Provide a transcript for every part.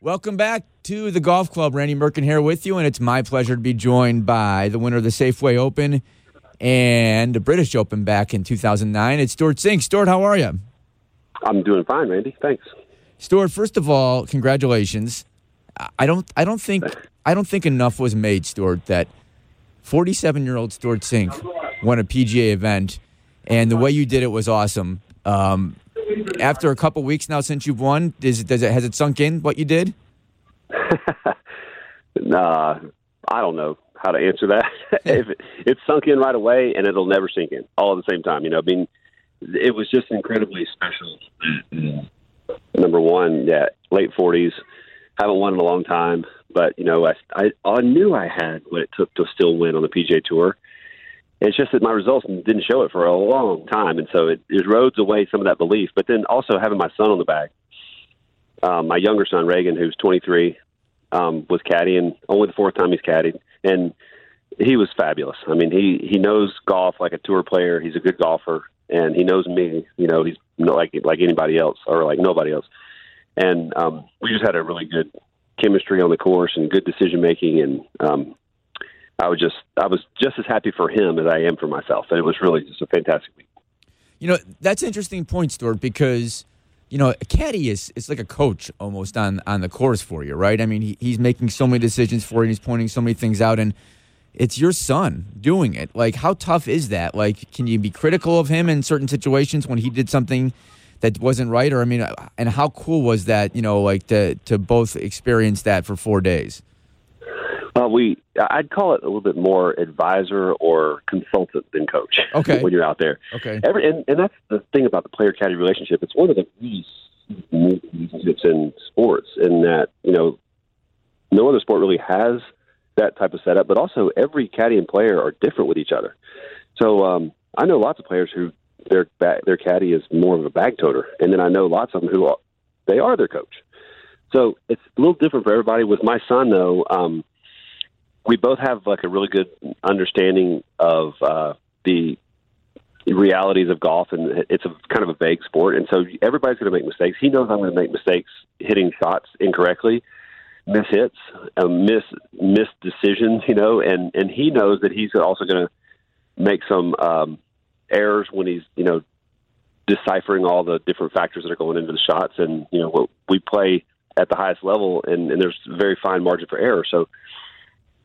Welcome back to the Golf Club. Randy Merkin here with you, and it's my pleasure to be joined by the winner of the Safeway Open and the British Open back in 2009. It's Stewart Cink. Stewart, how are you? I'm doing fine, Randy. Thanks. Stewart, first of all, congratulations. I don't, I don't think, I don't think enough was made, Stewart, that 47-year-old Stewart Cink won a PGA event, and the way you did it was awesome. Um, after a couple weeks now since you've won, does it, does it has it sunk in what you did? nah, I don't know how to answer that. if it, it's sunk in right away, and it'll never sink in all at the same time. You know, I mean, it was just incredibly special. Number one, yeah, late forties, haven't won in a long time, but you know, I, I I knew I had what it took to still win on the PGA Tour. It's just that my results didn't show it for a long time, and so it, erodes away some of that belief. But then also having my son on the bag, um, my younger son Reagan, who's 23, um, was caddying only the fourth time he's caddied, and he was fabulous. I mean, he he knows golf like a tour player. He's a good golfer, and he knows me. You know, he's not like like anybody else or like nobody else. And um, we just had a really good chemistry on the course and good decision making, and um, I was just I was just as happy for him as I am for myself, and it was really just a fantastic week. You know, that's an interesting point, Stewart, because you know, a caddy is it's like a coach almost on on the course for you, right? I mean, he, he's making so many decisions for you, and he's pointing so many things out, and it's your son doing it. Like, how tough is that? Like, can you be critical of him in certain situations when he did something that wasn't right, or I mean, and how cool was that? You know, like to to both experience that for four days. We, I'd call it a little bit more advisor or consultant than coach. Okay. when you're out there. Okay. Every, and, and that's the thing about the player caddy relationship. It's one of the really relationships in sports, in that you know, no other sport really has that type of setup. But also, every caddy and player are different with each other. So um, I know lots of players who their their caddy is more of a bag toter, and then I know lots of them who are, they are their coach. So it's a little different for everybody. With my son, though. Um, we both have like a really good understanding of uh, the realities of golf, and it's a kind of a vague sport, and so everybody's going to make mistakes. He knows I'm going to make mistakes hitting shots incorrectly, miss hits, uh, miss miss decisions, you know, and and he knows that he's also going to make some um, errors when he's you know deciphering all the different factors that are going into the shots, and you know what we play at the highest level, and, and there's very fine margin for error, so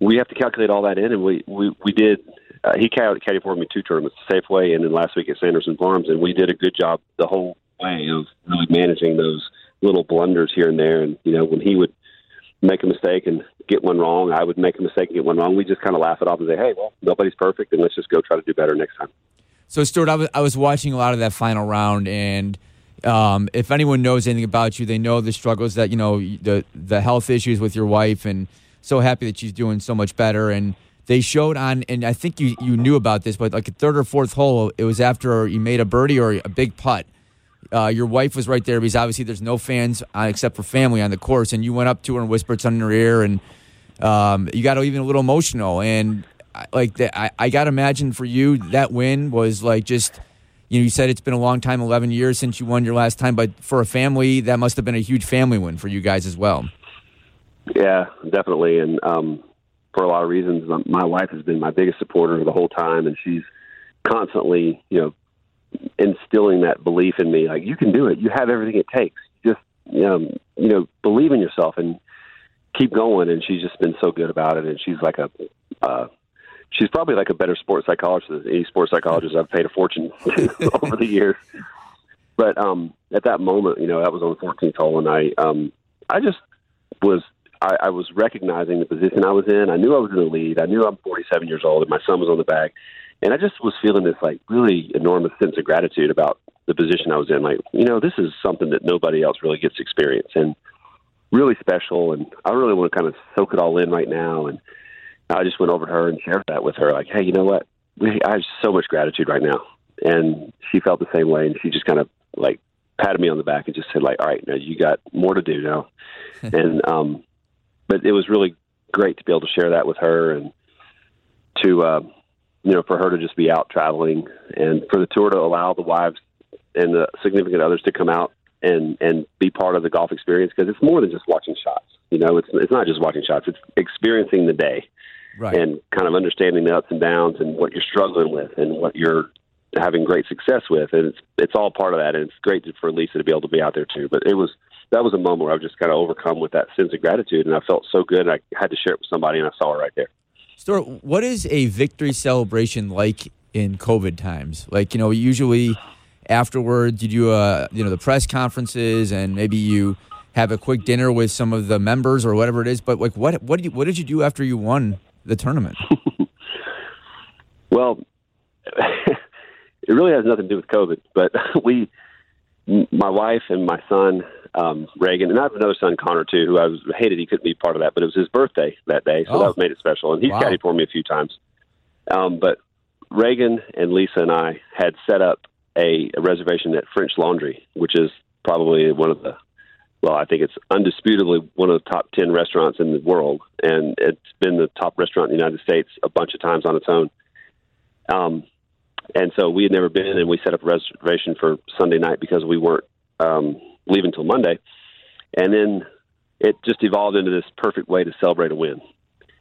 we have to calculate all that in, and we we we did. Uh, he caddied for me two tournaments, Safeway, and then last week at Sanderson Farms, and we did a good job the whole way of really managing those little blunders here and there. And you know, when he would make a mistake and get one wrong, I would make a mistake and get one wrong. We just kind of laugh it off and say, "Hey, well, nobody's perfect, and let's just go try to do better next time." So, Stewart, I was, I was watching a lot of that final round, and um, if anyone knows anything about you, they know the struggles that you know the the health issues with your wife and so happy that she's doing so much better. And they showed on, and I think you, you knew about this, but like a third or fourth hole, it was after you made a birdie or a big putt. Uh, your wife was right there because obviously there's no fans uh, except for family on the course, and you went up to her and whispered something in her ear, and um, you got even a little emotional. And like the, I, I got to imagine for you that win was like just you know you said it's been a long time, 11 years since you won your last time, but for a family that must have been a huge family win for you guys as well. Yeah, definitely. And um, for a lot of reasons, my wife has been my biggest supporter the whole time, and she's constantly, you know, instilling that belief in me. Like you can do it. You have everything it takes. Just, um, you know, believe in yourself and keep going. And she's just been so good about it. And she's like a, uh, she's probably like a better sports psychologist than any sports psychologist I've paid a fortune over the years. But um, at that moment, you know, that was on the 14th hole, and I, um, I just was I, I was recognizing the position I was in. I knew I was in the lead. I knew I'm 47 years old and my son was on the back. And I just was feeling this like really enormous sense of gratitude about the position I was in. Like, you know, this is something that nobody else really gets to experience and really special. And I really want to kind of soak it all in right now. And I just went over to her and shared that with her. Like, hey, you know what? We, I have so much gratitude right now. And she felt the same way. And she just kind of like patted me on the back and just said like, all right, now you got more to do now. and, um, but it was really great to be able to share that with her and to uh, you know for her to just be out traveling and for the tour to allow the wives and the significant others to come out and and be part of the golf experience because it's more than just watching shots. You know, it's it's not just watching shots; it's experiencing the day Right. and kind of understanding the ups and downs and what you're struggling with and what you're having great success with. And it's it's all part of that. And it's great for Lisa to be able to be out there too. But it was that was a moment where I was just kind of overcome with that sense of gratitude, and I felt so good. I had to share it with somebody, and I saw her right there. Stewart, what is a victory celebration like in COVID times? Like, you know, usually afterwards you do a, you know, the press conferences and maybe you have a quick dinner with some of the members or whatever it is. But like, what what did you, what did you do after you won the tournament? Well, it really has nothing to do with COVID, but we, my wife and my son um, Reagan, and I have another son Connor too, who I was hated he couldn't be part of that, but it was his birthday that day, so Oh. that made it special. And he's Wow. caddied for me a few times. Um, but Reagan and Lisa and I had set up a, a reservation at French Laundry, which is probably one of the well, I think it's undisputably one of the top 10 restaurants in the world. And it's been the top restaurant in the United States a bunch of times on its own. Um, and so we had never been, and we set up a reservation for Sunday night because we weren't um, leaving until Monday. And then it just evolved into this perfect way to celebrate a win,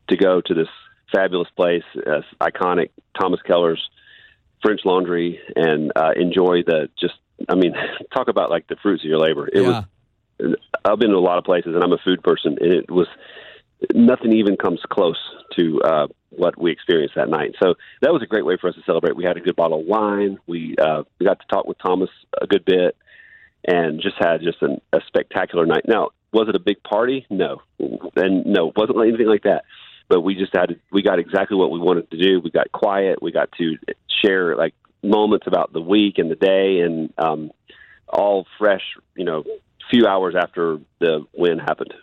to go to this fabulous place, uh, iconic Thomas Keller's French Laundry, and uh, enjoy the just. I mean, talk about like the fruits of your labor. It was. I've been to a lot of places, and I'm a food person, and it was nothing even comes close to uh, what we experienced that night. So that was a great way for us to celebrate. We had a good bottle of wine. We uh, we got to talk with Thomas a good bit, and just had just an, a spectacular night. Now, was it a big party? No, and no, it wasn't anything like that. But we just had we got exactly what we wanted to do. We got quiet. We got to share like moments about the week and the day, and um, all fresh. You know, few hours after the win happened.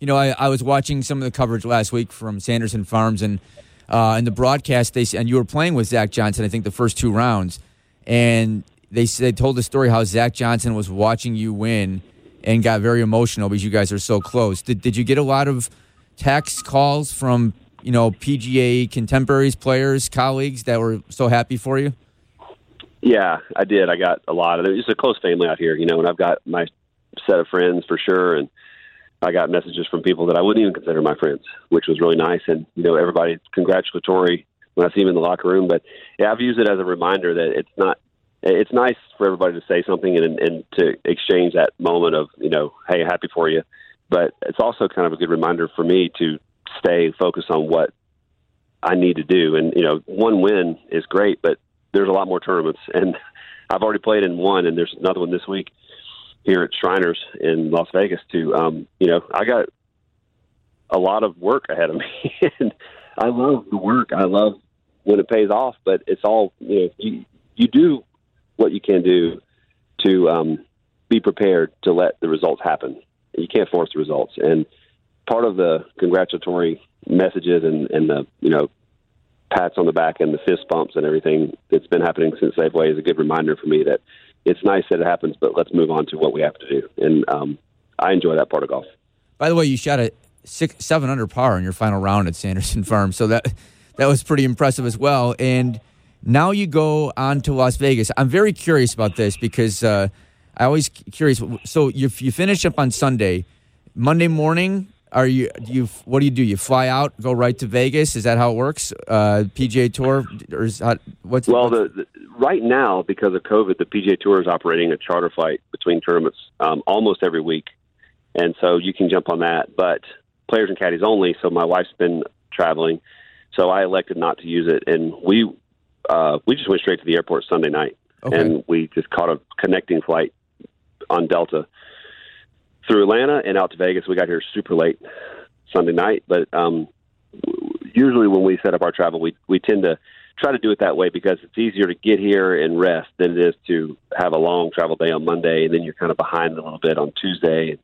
You know, I, I was watching some of the coverage last week from Sanderson Farms, and uh, in the broadcast, they and you were playing with Zach Johnson. I think the first two rounds, and they they told the story how Zach Johnson was watching you win and got very emotional because you guys are so close. Did did you get a lot of text calls from you know PGA contemporaries, players, colleagues that were so happy for you? Yeah, I did. I got a lot of it. It's a close family out here, you know, and I've got my set of friends for sure, and I got messages from people that I wouldn't even consider my friends, which was really nice. And you know, everybody congratulatory when I see them in the locker room. But yeah, I've used it as a reminder that it's not. It's nice for everybody to say something and and to exchange that moment of you know, hey, happy for you. But it's also kind of a good reminder for me to stay focused on what I need to do. And you know, one win is great, but there's a lot more tournaments, and I've already played in one, and there's another one this week here at Shriners in Las Vegas. To um, you know, I got a lot of work ahead of me, and I love the work. I love when it pays off, but it's all you know. You you do what you can do to um, be prepared to let the results happen. You can't force the results, and part of the congratulatory messages and, and the you know pats on the back and the fist bumps and everything that's been happening since Safeway is a good reminder for me that it's nice that it happens, but let's move on to what we have to do. And um, I enjoy that part of golf. By the way, you shot a six, seven under par in your final round at Sanderson Farm, so that that was pretty impressive as well. And now you go on to Las Vegas. I'm very curious about this because uh, I always curious. So you you finish up on Sunday, Monday morning. Are you do you what do you do? You fly out, go right to Vegas. Is that how it works? Uh, PGA Tour or is that, what's Well, the, the, right now, because of COVID, the PGA Tour is operating a charter flight between tournaments um, almost every week, and so you can jump on that. But players and caddies only. So my wife's been traveling, so I elected not to use it, and we uh, we just went straight to the airport Sunday night, Okay. and we just caught a connecting flight on Delta through Atlanta and out to Vegas. We got here super late Sunday night, but um, usually when we set up our travel, we we tend to try to do it that way because it's easier to get here and rest than it is to have a long travel day on Monday and then you're kind of behind a little bit on Tuesday.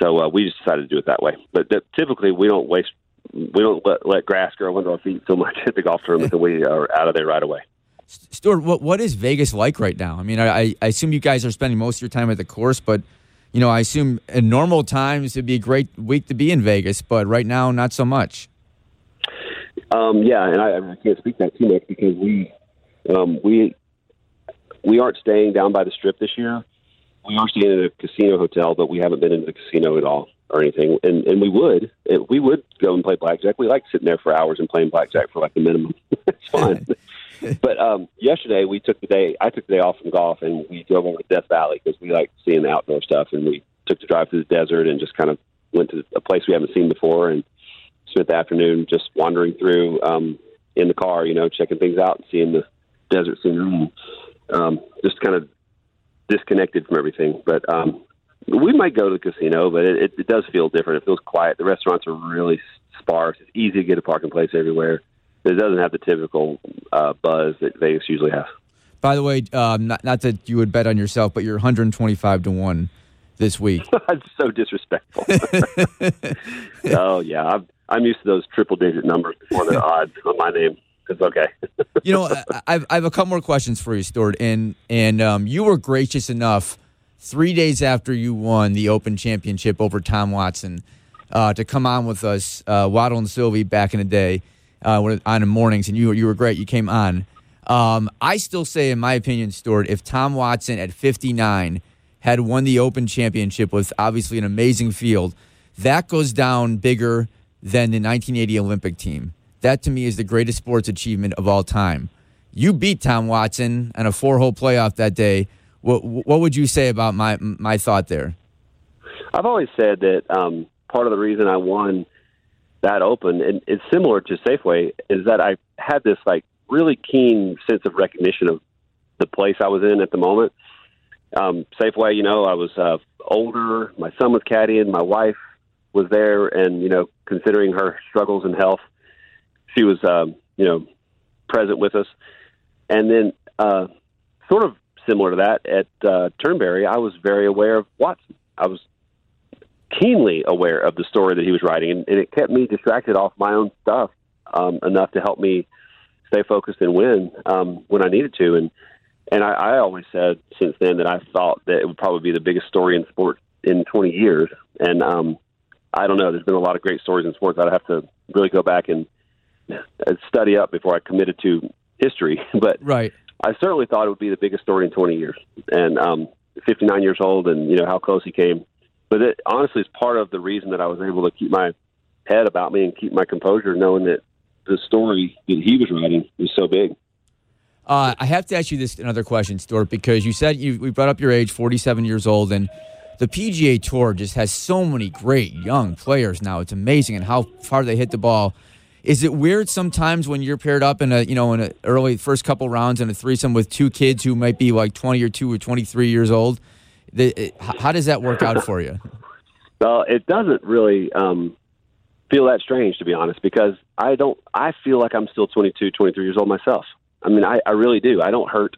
So uh, we just decided to do it that way. But that, typically we don't waste we don't let, let grass grow under our feet so much at the golf tournament that we are out of there right away. Stewart, what what is Vegas like right now? I mean, I, I assume you guys are spending most of your time at the course, but you know, I assume in normal times it'd be a great week to be in Vegas, but right now not so much. Um, yeah, and I, I can't speak that too much because we um, we we aren't staying down by the strip this year. We are staying in a casino hotel, but we haven't been in the casino at all. Or anything, and and we would we would go and play blackjack. We like sitting there for hours and playing blackjack for like the minimum. it's fun. but um, yesterday we took the day. I took the day off from golf, and we drove over to Death Valley because we like seeing the outdoor stuff, and we took the drive through the desert and just kind of went to a place we haven't seen before, and spent the afternoon just wandering through um, in the car, you know, checking things out and seeing the desert scenery. Um, just kind of disconnected from everything, but um, we might go to the casino, but it, it, it does feel different. It feels quiet. The restaurants are really sparse. It's easy to get a parking place everywhere. It doesn't have the typical uh, buzz that Vegas usually has. By the way, um, not, not that you would bet on yourself, but you're 125 to one this week. That's so disrespectful. oh yeah, I'm, I'm used to those triple digit numbers before the odds on my name. It's okay. you know, I've, I have a couple more questions for you, Stewart, and and um, you were gracious enough three days after you won the Open Championship over Tom Watson uh, to come on with us, uh, Waddle and Silvy, back in the day uh, on the mornings, and you you were great. You came on. Um, I still say, in my opinion, Stewart, if Tom Watson at 59 had won the Open Championship with obviously an amazing field, that goes down bigger than the 1980 Olympic team. That to me is the greatest sports achievement of all time. You beat Tom Watson in a four-hole playoff that day. What, what would you say about my my thought there? I've always said that um, part of the reason I won that open, and it's similar to Safeway, is that I had this like really keen sense of recognition of the place I was in at the moment. Um, Safeway, you know, I was uh, older. My son was caddying. My wife was there, and you know, considering her struggles in health, she was, um, you know, present with us. And then, uh, sort of similar to that at uh, Turnberry, I was very aware of Watson. I was keenly aware of the story that he was writing, and, and it kept me distracted off my own stuff um, enough to help me stay focused and win um, when I needed to. And and I, I always said since then that I thought that it would probably be the biggest story in sports in 20 years. And um, I don't know. There's been a lot of great stories in sports. I'd have to really go back and study up before I committed to history. But right. I certainly thought it would be the biggest story in 20 years. And um, 59 years old, and you know how close he came but it honestly is part of the reason that I was able to keep my head about me and keep my composure, knowing that the story that he was writing was so big. Uh, I have to ask you this another question, Stewart, because you said you we brought up your age, forty-seven years old, and the PGA Tour just has so many great young players now. It's amazing and how far they hit the ball. Is it weird sometimes when you're paired up in a you know in an early first couple rounds in a threesome with two kids who might be like twenty or two or twenty-three years old? The, how does that work out for you? Well, it doesn't really um, feel that strange, to be honest, because I don't. I feel like I'm still 22, 23 years old myself. I mean, I, I really do. I don't hurt.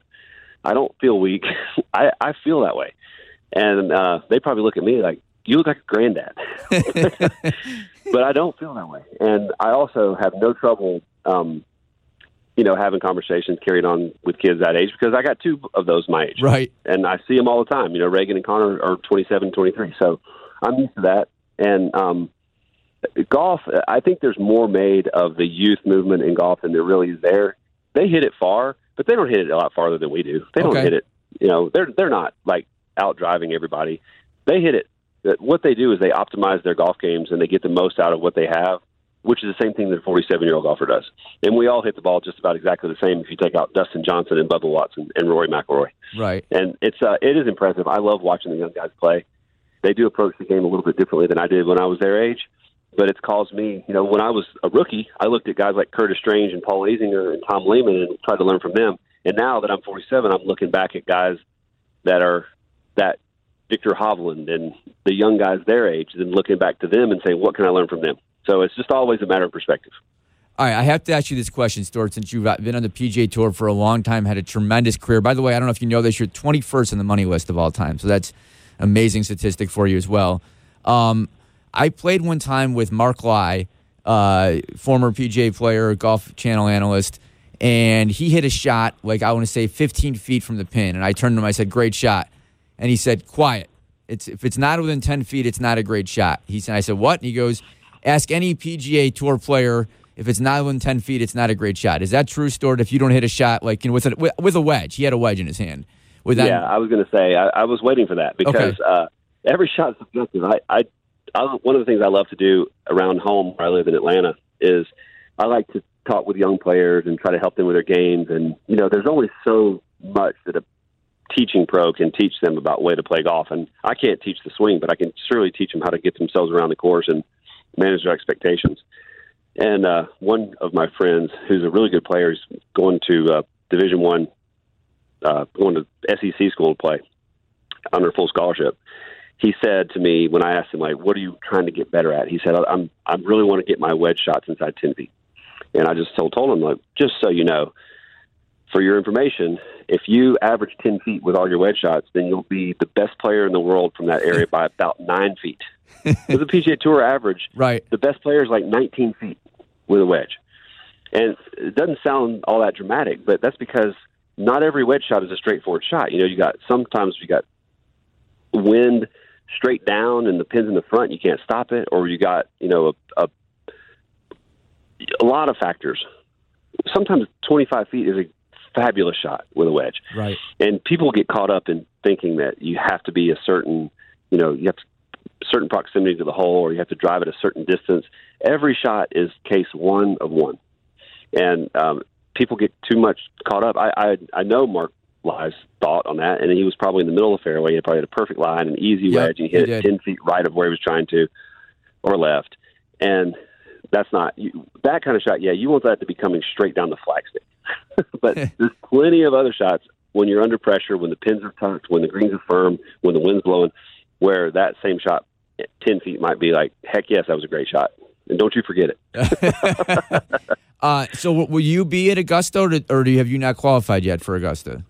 I don't feel weak. I, I feel that way, and uh, they probably look at me like you look like a granddad. but I don't feel that way, and I also have no trouble um, you know, having conversations carried on with kids that age because I got two of those my age. Right. And I see them all the time. You know, Reagan and Connor are 27, 23. So I'm used to that. And um, golf, I think there's more made of the youth movement in golf than there really is there. They hit it far, but they don't hit it a lot farther than we do. They don't Okay. hit it. You know, they're they're not like out driving everybody. They hit it. What they do is they optimize their golf games and they get the most out of what they have which is the same thing that a 47 year old golfer does. And we all hit the ball just about exactly the same if you take out Dustin Johnson and Bubba Watson and Rory McIlroy. Right. And it's uh, it is impressive. I love watching the young guys play. They do approach the game a little bit differently than I did when I was their age. But it's caused me, you know, when I was a rookie, I looked at guys like Curtis Strange and Paul Azinger and Tom Lehman and tried to learn from them. And now that I'm 47, I'm looking back at guys that are that Viktor Hovland and the young guys their age, and looking back to them and saying, what can I learn from them? So it's just always a matter of perspective. All right, I have to ask you this question, Stewart, since you've been on the PGA Tour for a long time, had a tremendous career. By the way, I don't know if you know this, you're 21st on the money list of all time, so that's amazing statistic for you as well. Um, I played one time with Mark Lye, uh, former PGA player, Golf Channel analyst, and he hit a shot like I want to say 15 feet from the pin, and I turned to him, I said, "Great shot," and he said, "Quiet. It's if it's not within 10 feet, it's not a great shot." He said, "I said what?" And he goes, "Ask any PGA Tour player." If it's not within ten feet, it's not a great shot. Is that true, Stewart? If you don't hit a shot like you know, with a with, with a wedge, he had a wedge in his hand. With that, yeah, I was going to say I, I was waiting for that because Okay. uh, every shot's subjective. I, I I, one of the things I love to do around home where I live in Atlanta is I like to talk with young players and try to help them with their games. And you know, there's only so much that a teaching pro can teach them about way to play golf. And I can't teach the swing, but I can surely teach them how to get themselves around the course and manage their expectations. And uh, one of my friends, who's a really good player, is going to uh, Division One, uh, going to SEC school to play under full scholarship. He said to me when I asked him, like, "What are you trying to get better at?" He said, "I'm I really want to get my wedge shots inside ten feet." And I just told told him, like, just so you know, for your information, if you average 10 feet with all your wedge shots, then you'll be the best player in the world from that area by about nine feet. With the PGA Tour average, right? The best player is like 19 feet with a wedge, and it doesn't sound all that dramatic, but that's because not every wedge shot is a straightforward shot. You know, you got sometimes you got wind straight down and the pin's in the front, you can't stop it, or you got you know a, a a lot of factors. Sometimes 25 feet is a fabulous shot with a wedge. Right. And people get caught up in thinking that you have to be a certain, you know, you have to certain proximity to the hole or you have to drive at a certain distance. Every shot is case one of one. And um, people get too much caught up. I, I, I know Mark Lye's thought on that, and he was probably in the middle of the fairway. He probably had a perfect line, an easy Yep, wedge, and he hit he it 10 feet right of where he was trying to or left. And that's not you, that kind of shot. Yeah, you want that to be coming straight down the flagstick. but there's plenty of other shots when you're under pressure, when the pins are tucked, when the greens are firm, when the wind's blowing, where that same shot at ten feet might be like, heck yes, that was a great shot, and don't you forget it. Uh, so will you be at Augusta, or, or do you, have you not qualified yet for Augusta?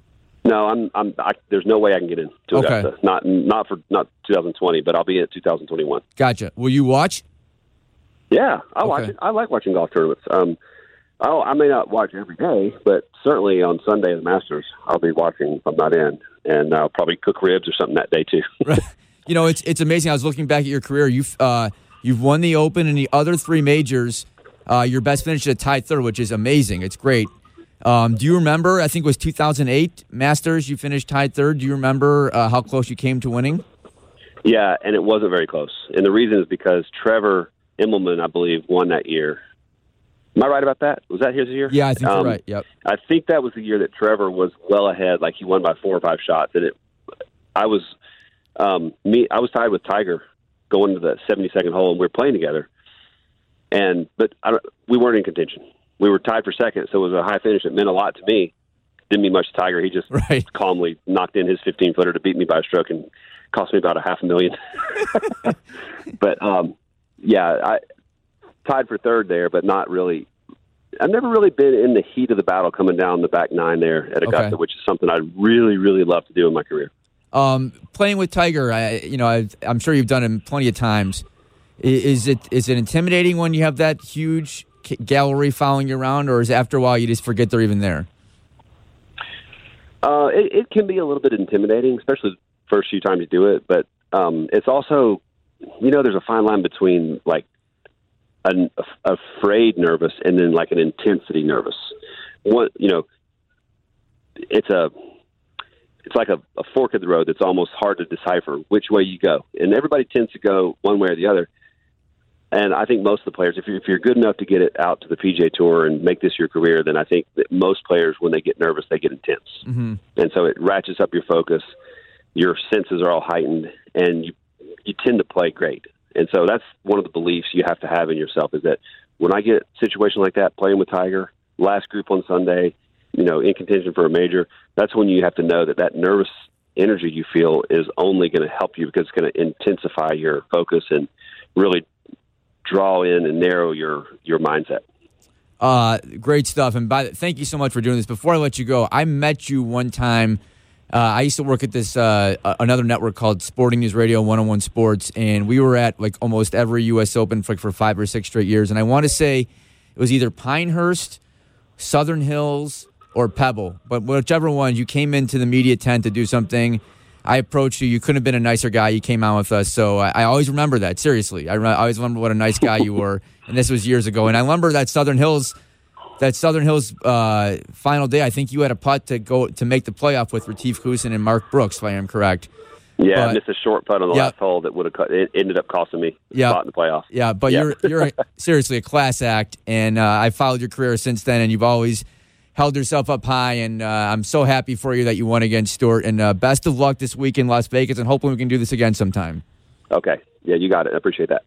No, I'm. I'm. I, there's no way I can get in to Okay. Augusta. Not not for not 2020, but I'll be in 2021. Gotcha. Will you watch? Yeah, I watch it. I like watching golf tournaments. Um, I, I may not watch every day, but certainly on Sunday the Masters, I'll be watching if I'm not in, and I'll probably cook ribs or something that day too. You know, it's it's amazing. I was looking back at your career. You've uh, you've won the Open and the other three majors. Uh, your best finish at tied third, which is amazing. It's great. Um, do you remember? I think it was 2008 Masters. You finished tied third. Do you remember uh, how close you came to winning? yeah, and it wasn't very close. And the reason is because Trevor Immelman, I believe, won that year. Am I right about that? Was that his year? Yeah, I think Um, you're right. Yep. I think that was the year that Trevor was well ahead, like he won by four or five shots. And it, I was, um, me, I was tied with Tiger going to the 72nd hole, and we were playing together. And but I don't, we weren't in contention. We were tied for second, so it was a high finish. It meant a lot to me. Didn't mean much to Tiger. He just Right. calmly knocked in his 15 footer to beat me by a stroke and cost me about a half a million. but um, yeah, I tied for third there, but not really. I've never really been in the heat of the battle coming down the back nine there at Augusta, Okay. which is something I'd really, really love to do in my career. Um, playing with Tiger, I, you know, I've, I'm sure you've done it plenty of times. Is it is it intimidating when you have that huge gallery following you around, or is after a while you just forget they're even there? Uh, it, it can be a little bit intimidating, especially the first few times you do it. But um, it's also, you know, there's a fine line between like an afraid nervous and then like an intensity nervous. One, you know, it's a it's like a, a fork in the road that's almost hard to decipher which way you go, and everybody tends to go one way or the other. And I think most of the players, if you're, if you're good enough to get it out to the PGA Tour and make this your career, then I think that most players, when they get nervous, they get intense hmm and so it ratchets up your focus. Your senses are all heightened, and you you tend to play great. And so that's one of the beliefs you have to have in yourself is that when I get a situation like that, playing with Tiger, last group on Sunday, you know, in contention for a major, that's when you have to know that that nervous energy you feel is only going to help you because it's going to intensify your focus and really draw in and narrow your your mindset. Uh, great stuff. And by the, thank you so much for doing this. Before I let you go, I met you one time. Uh, I used to work at this uh, another network called Sporting News Radio 101 Sports, and we were at like almost every U.S. Open for, like, for five or six straight years. And I want to say it was either Pinehurst, Southern Hills, or Pebble, but whichever one you came into the media tent to do something. I approached you. You couldn't have been a nicer guy. You came out with us, so I, I always remember that. Seriously, I, re- I always remember what a nice guy you were. And this was years ago. And I remember that Southern Hills, that Southern Hills uh, final day. I think you had a putt to go to make the playoff with Retief Goosen and Mark Brooks, if I am correct. Yeah, I But- missed a short putt on the Yeah. last hole that would have cut, it ended up costing me a Yeah. spot in the playoff. Yeah, but Yeah. you're you're seriously a class act, and uh, I followed your career since then, and you've always held yourself up high. And uh, I'm so happy for you that you won against Stewart. And uh, best of luck this week in Las Vegas, and hopefully we can do this again sometime. Okay, yeah, you got it. I appreciate that.